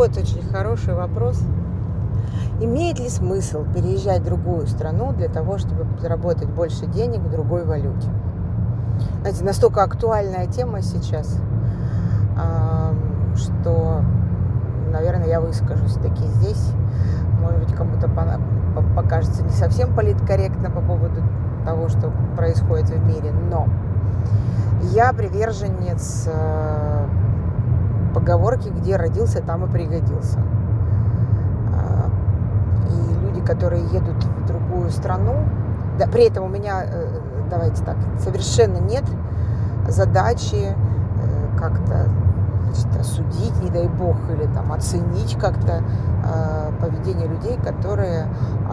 вот очень хороший вопрос. Имеет ли смысл переезжать в другую страну для того, чтобы заработать больше денег в другой валюте? Знаете, настолько актуальная тема сейчас, что, наверное, я выскажусь таки здесь. Может быть, кому-то покажется не совсем политкорректно по поводу того, что происходит в мире, но я приверженец э, поговорки, где родился, там и пригодился. А, и люди, которые едут в другую страну, да, при этом у меня, э, давайте так, совершенно нет задачи э, как-то значит, осудить, не дай бог, или там оценить как-то э, поведение людей, которые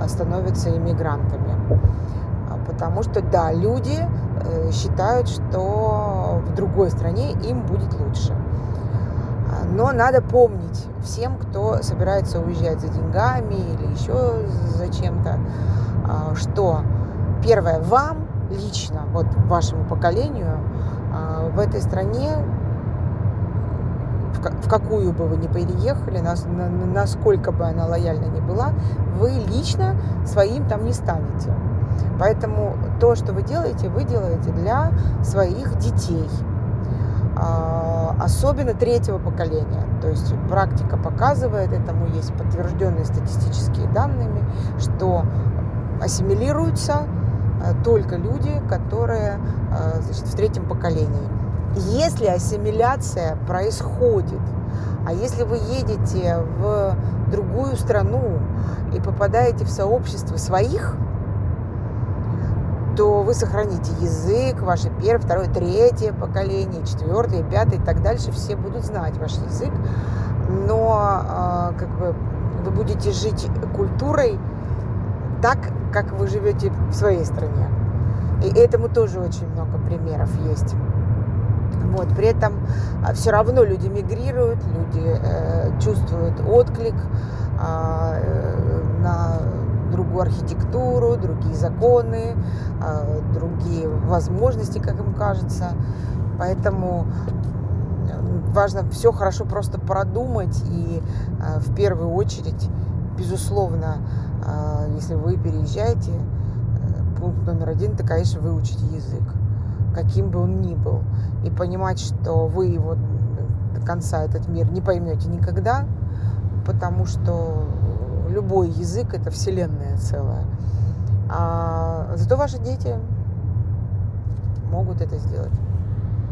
становятся иммигрантами. А, потому что, да, люди э, считают, что в другой стране им будет лучше. Но надо помнить всем, кто собирается уезжать за деньгами или еще за чем-то, а, что первое, вам лично, вот вашему поколению, а, в этой стране, в какую бы вы ни переехали, насколько бы она лояльна ни была, вы лично своим там не станете. Поэтому то, что вы делаете, вы делаете для своих детей – особенно третьего поколения. То есть практика показывает, этому есть подтвержденные статистические данные, что ассимилируются а, только люди, которые а, значит, в третьем поколении. Если ассимиляция происходит, а если вы едете в другую страну и попадаете в сообщество своих, то вы сохраните язык, ваше первое, второе, третье поколение, четвертое, пятое и так дальше, все будут знать ваш язык, но а, как бы вы будете жить культурой так, как вы живете в своей стране. И этому тоже очень много примеров есть. Вот, при этом а, все равно люди мигрируют, люди э, чувствуют отклик а, архитектуру, другие законы, а, другие возможности, как им кажется. Поэтому важно все хорошо просто продумать и а, в первую очередь, безусловно, а, если вы переезжаете, э, пункт номер один, это, конечно, выучить язык, каким бы он ни был, и понимать, что вы его до конца этот мир не поймете никогда, потому что любой язык это вселенная целая. А зато ваши дети могут это сделать.